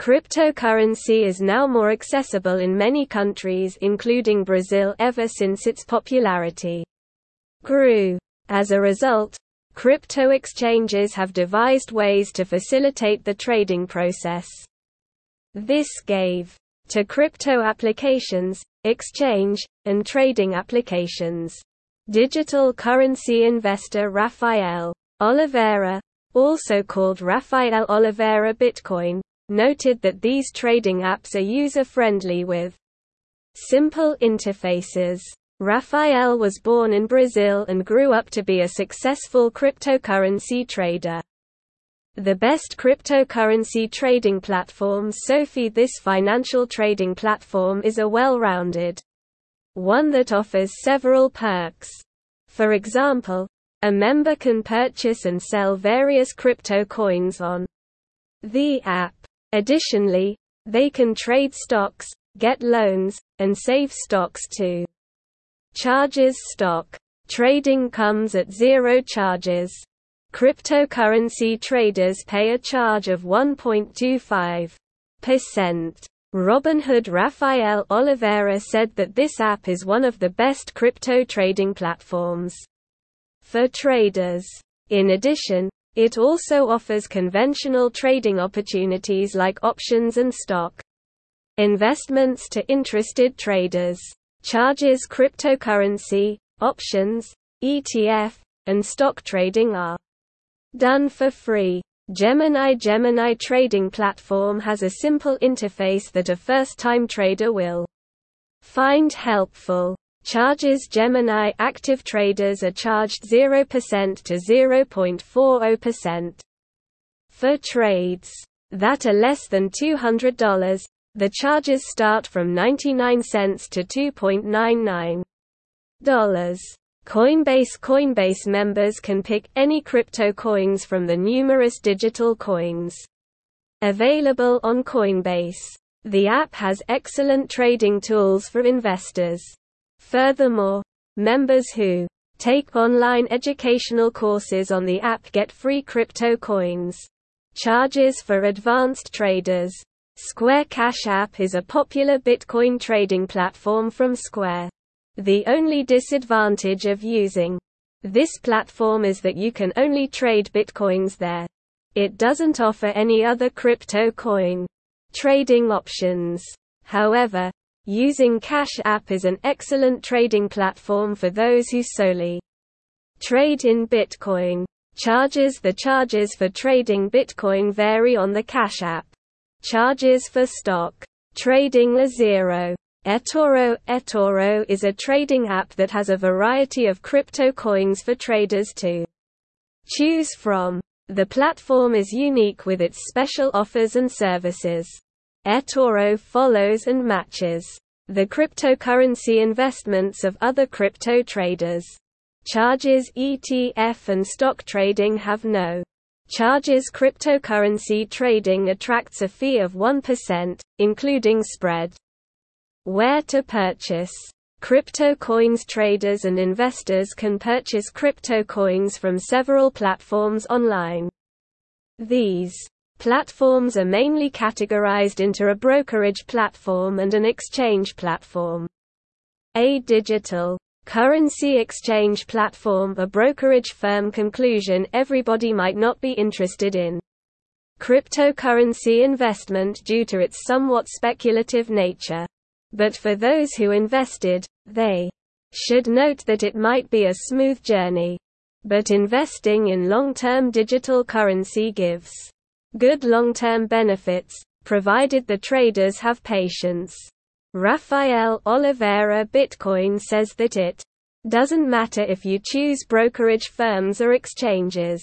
Cryptocurrency is now more accessible in many countries including Brazil ever since its popularity grew. As a result, crypto exchanges have devised ways to facilitate the trading process. This gave to crypto applications, exchange, and trading applications. Digital currency investor Rafael Oliveira, also called Rafael Oliveira Bitcoin, noted that these trading apps are user-friendly with simple interfaces. Rafael was born in Brazil and grew up to be a successful cryptocurrency trader. The best cryptocurrency trading platform SoFi This financial trading platform is a well-rounded one that offers several perks. For example, a member can purchase and sell various crypto coins on the app. Additionally, they can trade stocks, get loans, and save stocks too. Charges stock. Trading comes at zero charges. Cryptocurrency traders pay a charge of 1.25%. Robinhood Rafael Oliveira said that this app is one of the best crypto trading platforms for traders. In addition, it also offers conventional trading opportunities like options and stock investments to interested traders charges cryptocurrency, options, ETF, and stock trading are done for free. Gemini Gemini trading platform has a simple interface that a first-time trader will find helpful. Charges Gemini active traders are charged 0% to 0.40%. For trades that are less than $200, the charges start from 99 cents to $2.99. Coinbase Coinbase members can pick any crypto coins from the numerous digital coins available on Coinbase. The app has excellent trading tools for investors. Furthermore, members who take online educational courses on the app get free crypto coins. Charges for advanced traders Square Cash App is a popular Bitcoin trading platform from Square. The only disadvantage of using this platform is that you can only trade Bitcoins there. It doesn't offer any other crypto coin trading options. However, using Cash App is an excellent trading platform for those who solely trade in Bitcoin. Charges The charges for trading Bitcoin vary on the Cash App. Charges for stock trading are zero. eToro eToro is a trading app that has a variety of crypto coins for traders to choose from. The platform is unique with its special offers and services. eToro follows and matches the cryptocurrency investments of other crypto traders. Charges ETF and stock trading have no charges cryptocurrency trading attracts a fee of 1%, including spread. Where to purchase Crypto coins traders and investors can purchase crypto coins from several platforms online. These platforms are mainly categorized into a brokerage platform and an exchange platform. A digital currency exchange platform a brokerage firm conclusion everybody might not be interested in cryptocurrency investment due to its somewhat speculative nature. But for those who invested, they should note that it might be a smooth journey. But investing in long-term digital currency gives good long-term benefits, provided the traders have patience. Rafael Oliveira Bitcoin says that it doesn't matter if you choose brokerage firms or exchanges.